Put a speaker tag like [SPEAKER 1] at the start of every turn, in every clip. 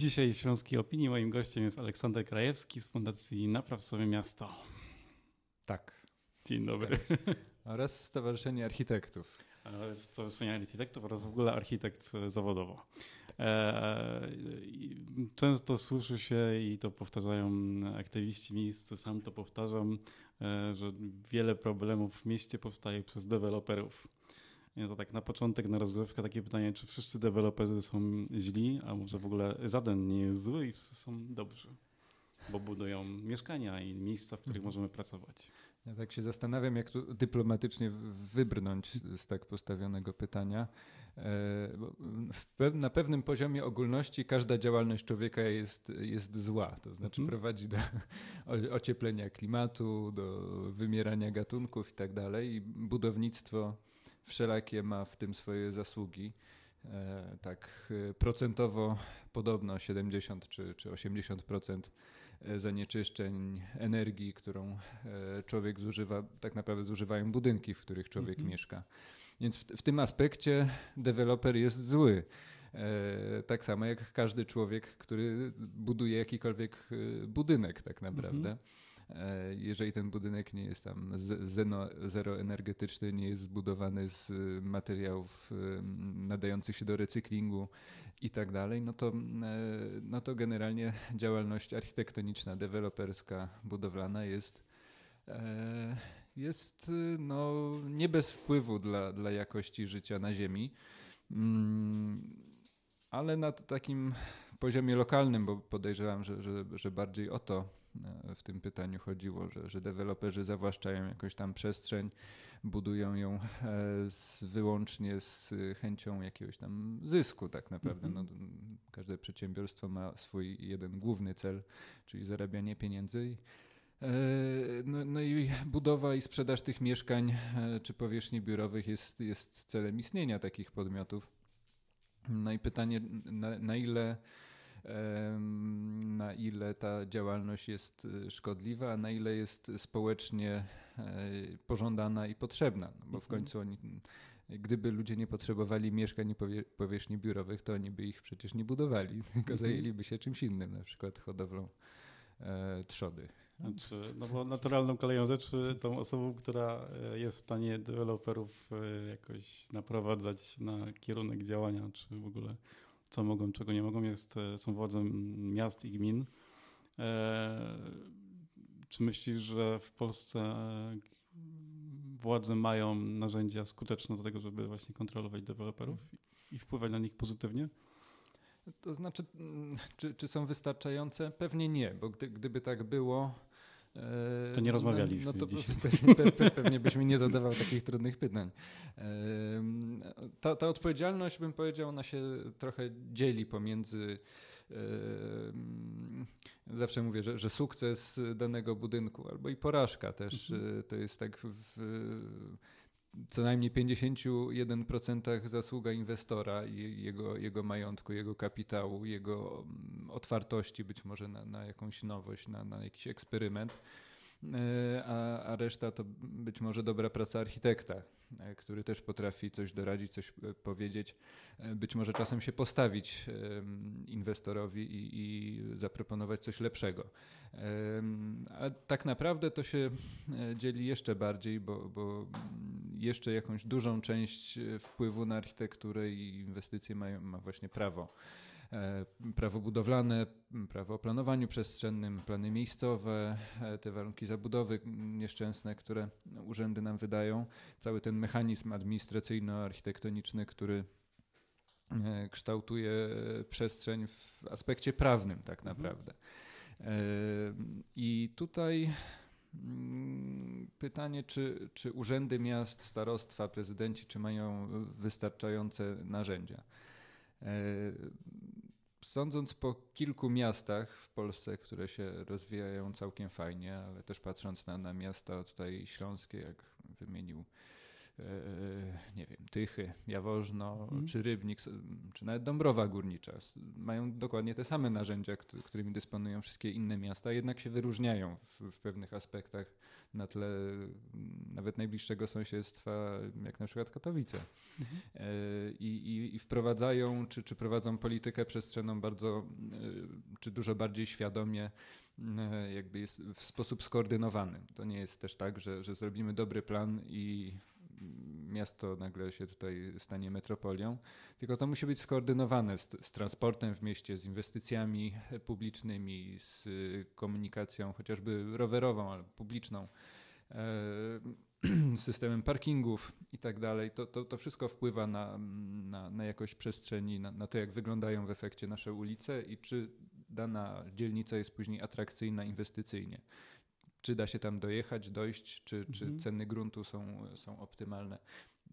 [SPEAKER 1] Dzisiaj w Śląskiej Opinii moim gościem jest Aleksander Krajewski z Fundacji Napraw sobie Miasto.
[SPEAKER 2] Tak.
[SPEAKER 1] Dzień dobry.
[SPEAKER 2] Tak. Oraz Stowarzyszenie Architektów.
[SPEAKER 1] Stowarzyszenie Architektów oraz w ogóle architekt zawodowo. E, często słyszy się i to powtarzają aktywiści miejscy, sam to powtarzam, e, że wiele problemów w mieście powstaje przez deweloperów. Ja to tak na początek, na rozgrywkę takie pytanie, czy wszyscy deweloperzy są źli, a może w ogóle żaden nie jest zły i wszyscy są dobrzy, bo budują mieszkania i miejsca, w których mhm. możemy pracować.
[SPEAKER 2] Ja tak się zastanawiam, jak tu dyplomatycznie wybrnąć z tak postawionego pytania. E, na pewnym poziomie ogólności każda działalność człowieka jest, jest zła, to znaczy mhm. prowadzi do ocieplenia klimatu, do wymierania gatunków i tak dalej. I budownictwo wszelakie ma w tym swoje zasługi. E, tak e, procentowo podobno 70 czy, czy 80% e, zanieczyszczeń energii, którą człowiek zużywa, tak naprawdę zużywają budynki, w których człowiek mhm. mieszka. Więc w, w, tym aspekcie deweloper jest zły. tak samo jak każdy człowiek, który buduje jakikolwiek budynek, tak naprawdę. Mhm. E, jeżeli ten budynek nie jest tam zeroenergetyczny, nie jest zbudowany z materiałów nadających się do recyklingu i tak dalej, no to, e, no to generalnie działalność architektoniczna, deweloperska, budowlana jest e, jest no, nie bez wpływu dla, dla jakości życia na Ziemi, mm, ale na takim poziomie lokalnym, bo podejrzewam, że, że, że bardziej o to w tym pytaniu chodziło, że, że deweloperzy zawłaszczają jakąś tam przestrzeń, budują ją e, z, wyłącznie z chęcią jakiegoś tam zysku tak naprawdę. -hmm. no, każde przedsiębiorstwo ma swój jeden główny cel, czyli zarabianie pieniędzy. E, no, no, i budowa i sprzedaż tych mieszkań czy powierzchni biurowych jest, jest celem istnienia takich podmiotów. No i pytanie, na, na ile na ile ta działalność jest y, szkodliwa, a na ile jest społecznie e, pożądana i potrzebna. No bo w mhm. końcu oni, gdyby ludzie nie potrzebowali mieszkań i powierzchni biurowych, to oni by ich przecież nie budowali, tylko mhm. zajęliby się czymś innym, na przykład hodowlą e, trzody.
[SPEAKER 1] Znaczy, no bo naturalną koleją rzeczy, tą osobą, która e, jest w stanie deweloperów jakoś naprowadzać na kierunek działania, czy w ogóle co mogą, czego nie mogą, jest, e, są władze miast i gmin. E, czy myślisz, że w Polsce e, władze mają narzędzia skuteczne do tego, żeby właśnie kontrolować deweloperów i wpływać na nich pozytywnie?
[SPEAKER 2] To znaczy, mm, czy, czy są wystarczające? Pewnie nie, bo gdy, gdyby tak było,
[SPEAKER 1] to nie rozmawialiśmy no, no to dzisiaj.
[SPEAKER 2] Pewnie, pewnie byśmy nie zadawał takich trudnych pytań. Ta, ta odpowiedzialność, bym powiedział, ona się trochę dzieli pomiędzy zawsze mówię, że, że sukces danego budynku albo i porażka też mhm. to jest tak w, co najmniej 51% zasługa inwestora i jego, jego majątku, jego kapitału, jego mm, otwartości być może na, na jakąś nowość, na, na jakiś eksperyment. E, a, a reszta to być może dobra praca architekta, który też potrafi coś doradzić, coś e, powiedzieć, być może czasem się postawić inwestorowi i, i zaproponować coś lepszego. Ale tak naprawdę to się dzieli jeszcze bardziej, bo, bo jeszcze jakąś dużą część wpływu na architekturę i inwestycje mają, ma właśnie prawo. E, prawo budowlane, prawo o planowaniu przestrzennym, plany miejscowe, e, te warunki zabudowy nieszczęsne, które urzędy nam wydają, cały ten mechanizm administracyjno-architektoniczny, który e, kształtuje przestrzeń w aspekcie prawnym tak mhm. naprawdę. I tutaj mm, pytanie, czy, czy urzędy miast, starostwa, prezydenci, czy mają wystarczające narzędzia? Sądząc po kilku miastach w Polsce, które się rozwijają całkiem fajnie, ale też patrząc na, na miasta tutaj śląskie, jak wymienił nie wiem, Tychy, Jaworzno, mhm. czy Rybnik, czy nawet Dąbrowa Górnicza mają dokładnie te same narzędzia, którymi dysponują wszystkie inne miasta, jednak się wyróżniają w, w pewnych aspektach na tle nawet najbliższego sąsiedztwa, jak na przykład Katowice. Mhm. I, i, I, wprowadzają, czy, czy prowadzą politykę przestrzenną bardzo, czy dużo bardziej świadomie E, jakby jest w sposób skoordynowany. To nie jest też tak, że, że zrobimy dobry plan i miasto nagle się tutaj stanie metropolią, tylko to musi być skoordynowane z, z, transportem w mieście, z inwestycjami publicznymi, z komunikacją chociażby rowerową, ale publiczną, e, systemem parkingów i tak dalej. To, to, to wszystko wpływa na, na, na jakość przestrzeni, na, na to, jak wyglądają w efekcie nasze ulice i czy dana dzielnica jest później atrakcyjna inwestycyjnie. Czy da się tam dojechać, dojść, czy, mhm. czy ceny gruntu są, są optymalne.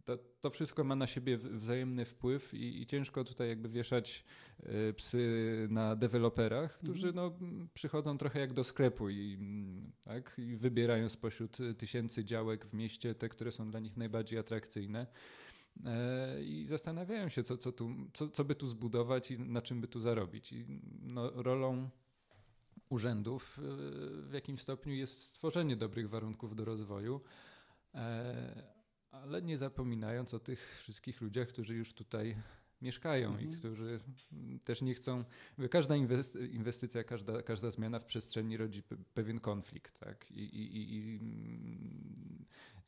[SPEAKER 2] To, to wszystko ma na siebie wzajemny wpływ i, i ciężko tutaj jakby wieszać y, psy na deweloperach, którzy mhm. no, przychodzą trochę jak do sklepu i, tak, i wybierają spośród tysięcy działek w mieście te, które są dla nich najbardziej atrakcyjne. E, i zastanawiają się, co, co, tu, co, co by tu zbudować i na czym by tu zarobić. I no, rolą urzędów e, w jakimś stopniu jest stworzenie dobrych warunków do rozwoju, e, ale nie zapominając o tych wszystkich ludziach, którzy już tutaj mieszkają mhm. i którzy też nie chcą. Każda inwestycja, każda, każda zmiana w przestrzeni rodzi pewien konflikt. Tak? I, i, i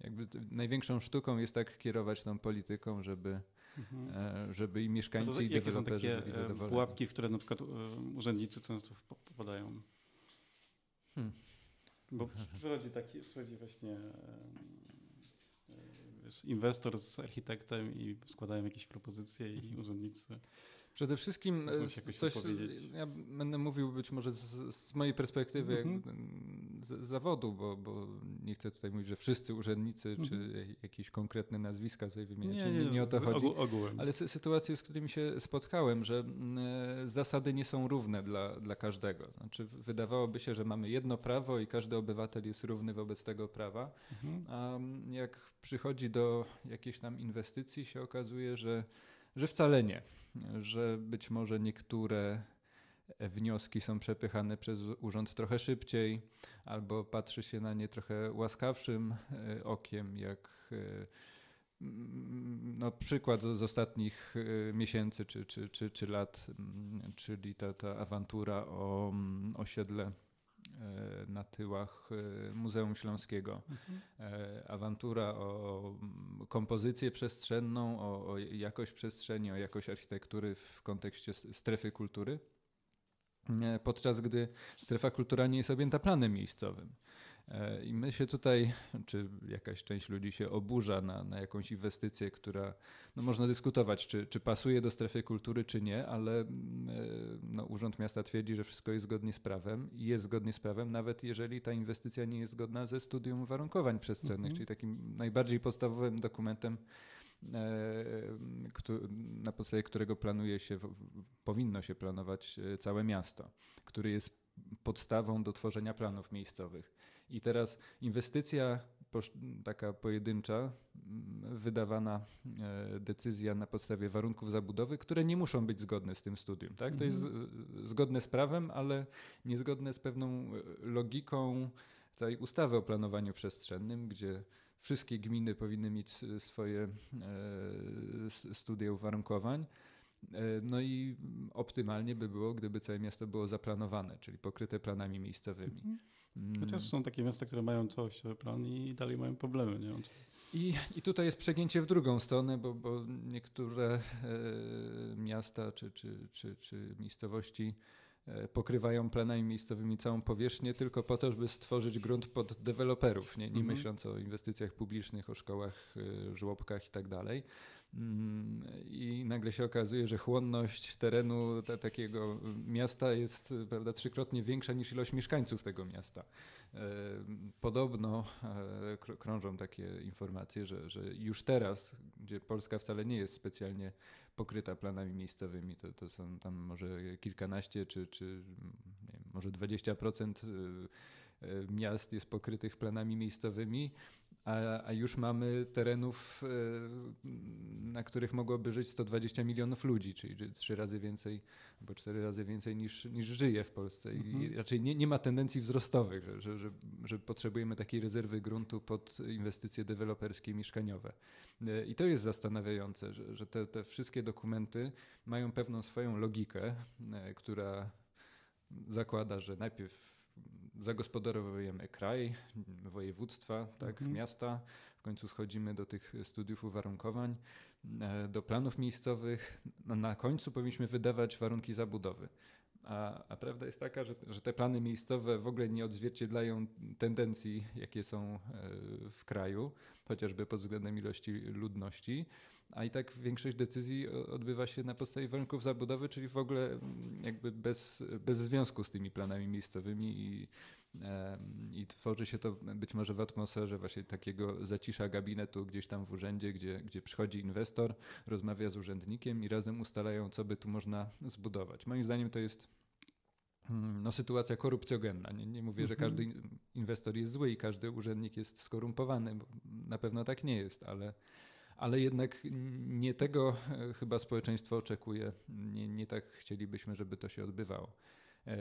[SPEAKER 2] jakby największą sztuką jest tak kierować tą polityką, żeby, mhm. E, żeby i mieszkańcy, to, i jakie są takie byli e,
[SPEAKER 1] pułapki, w które na przykład e, urzędnicy często popadają? Hmm. Bo przychodzi taki, przychodzi właśnie wiesz, inwestor z architektem i składają jakieś propozycje i mhm. urzędnicy
[SPEAKER 2] Przede wszystkim e, coś, ja będę mówił być może z, z mojej perspektywy mm -hmm. z, zawodu, bo, bo, nie chcę tutaj mówić, że wszyscy urzędnicy mm -hmm. czy mhm. jakieś konkretne nazwiska tutaj wymieniać, nie, nie, nie, nie o to chodzi.
[SPEAKER 1] Ogółem.
[SPEAKER 2] Ale sytuacje, z którymi się spotkałem, że y, zasady nie są równe dla, dla każdego. Znaczy wydawałoby się, że mamy jedno prawo i każdy obywatel jest równy wobec tego prawa, mm -hmm. a jak przychodzi do jakiejś tam inwestycji się okazuje, że że wcale nie że być może niektóre wnioski są przepychane przez urząd trochę szybciej, albo patrzy się na nie trochę łaskawszym e, okiem, jak e, no, przykład z, ostatnich e, miesięcy czy, czy, czy, czy lat, czyli ta, ta awantura o osiedle na tyłach e, Muzeum Śląskiego. Mhm. E, awantura o kompozycję przestrzenną, o, o jakość przestrzeni, o jakość architektury w kontekście strefy kultury podczas gdy strefa kultura nie jest objęta planem miejscowym. E, I my się tutaj, czy jakaś część ludzi się oburza na, na jakąś inwestycję, która, no można dyskutować, czy, czy pasuje do strefy kultury, czy nie, ale mm, e, no, Urząd Miasta twierdzi, że wszystko jest zgodnie z prawem i jest zgodnie z prawem, nawet jeżeli ta inwestycja nie jest zgodna ze studium uwarunkowań przestrzennych, mhm. czyli takim najbardziej podstawowym dokumentem e, na podstawie którego planuje się, powinno się planować całe miasto, który jest podstawą do tworzenia planów miejscowych. I teraz inwestycja taka pojedyncza, wydawana e, decyzja na podstawie warunków zabudowy, które nie muszą być zgodne z tym studium. Tak? To jest mhm. zgodne z prawem, ale niezgodne z pewną e, logiką tej ustawy o planowaniu przestrzennym, gdzie wszystkie gminy powinny mieć swoje e, studia uwarunkowań. No i optymalnie by było, gdyby całe miasto było zaplanowane, czyli pokryte planami miejscowymi. Mhm.
[SPEAKER 1] Chociaż są takie miasta, które mają całościowy plan i dalej mają problemy. Nie?
[SPEAKER 2] I, I tutaj jest przegięcie w drugą stronę, bo, bo niektóre e, miasta czy, czy, czy, czy miejscowości e, pokrywają planami miejscowymi całą powierzchnię tylko po to, żeby stworzyć grunt pod deweloperów, nie, nie mhm. myśląc o inwestycjach publicznych, o szkołach, e, żłobkach i tak dalej. Mm, I nagle się okazuje, że chłonność terenu te, takiego miasta jest prawda, trzykrotnie większa niż ilość mieszkańców tego miasta. E, podobno e, krążą takie informacje, że, że już teraz, gdzie Polska wcale nie jest specjalnie pokryta planami miejscowymi, to, to są tam może kilkanaście czy, czy wiem, może 20% e, miast jest pokrytych planami miejscowymi, a, a już mamy terenów, na których mogłoby żyć 120 milionów ludzi, czyli trzy razy więcej, albo cztery razy więcej niż, niż żyje w Polsce. Mhm. I raczej nie, nie ma tendencji wzrostowych, że, że, że, że potrzebujemy takiej rezerwy gruntu pod inwestycje deweloperskie mieszkaniowe. I to jest zastanawiające, że, że te, te wszystkie dokumenty mają pewną swoją logikę, która zakłada, że najpierw zagospodarowujemy kraj, województwa, tak, mhm. miasta. W końcu schodzimy do tych studiów uwarunkowań, e, do planów miejscowych. Na końcu powinniśmy wydawać warunki zabudowy. A, a, prawda jest taka, że, że, te plany miejscowe w ogóle nie odzwierciedlają tendencji, jakie są e, w kraju, chociażby pod względem ilości ludności. A i tak większość decyzji odbywa się na podstawie warunków zabudowy, czyli w ogóle mm, jakby bez, bez związku z tymi planami miejscowymi i, i tworzy się to być może w atmosferze właśnie takiego zacisza gabinetu gdzieś tam w urzędzie, gdzie, gdzie przychodzi inwestor, rozmawia z urzędnikiem i razem ustalają, co by tu można zbudować. Moim zdaniem to jest mm, no, sytuacja korupcjogenna. Nie, nie mówię, że mhm. każdy inwestor jest zły i każdy urzędnik jest skorumpowany, bo na pewno tak nie jest, ale ale jednak nie tego e, chyba społeczeństwo oczekuje. Nie, nie tak chcielibyśmy, żeby to się odbywało. E,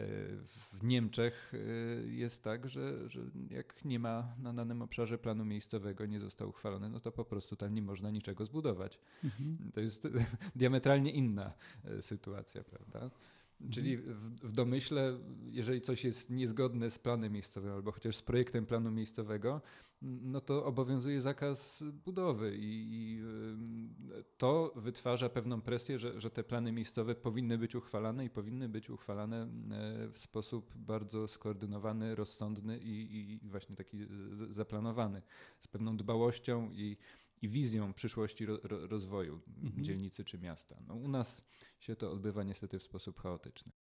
[SPEAKER 2] w Niemczech e, jest tak, że, że jak nie ma na danym obszarze planu miejscowego, nie został uchwalony, no to po prostu tam nie można niczego zbudować. Mhm. To jest diametralnie inna sytuacja, prawda? Czyli mhm. w, w, domyśle, jeżeli coś jest niezgodne z planem miejscowym albo chociaż z projektem planu miejscowego, no to obowiązuje zakaz budowy i, i to wytwarza pewną presję, że, że te plany miejscowe powinny być uchwalane i powinny być uchwalane e, w sposób bardzo skoordynowany, rozsądny i, i właśnie taki zaplanowany, z pewną dbałością i i wizją przyszłości ro, rozwoju mhm. dzielnicy czy miasta. No, u nas się to odbywa niestety w sposób chaotyczny.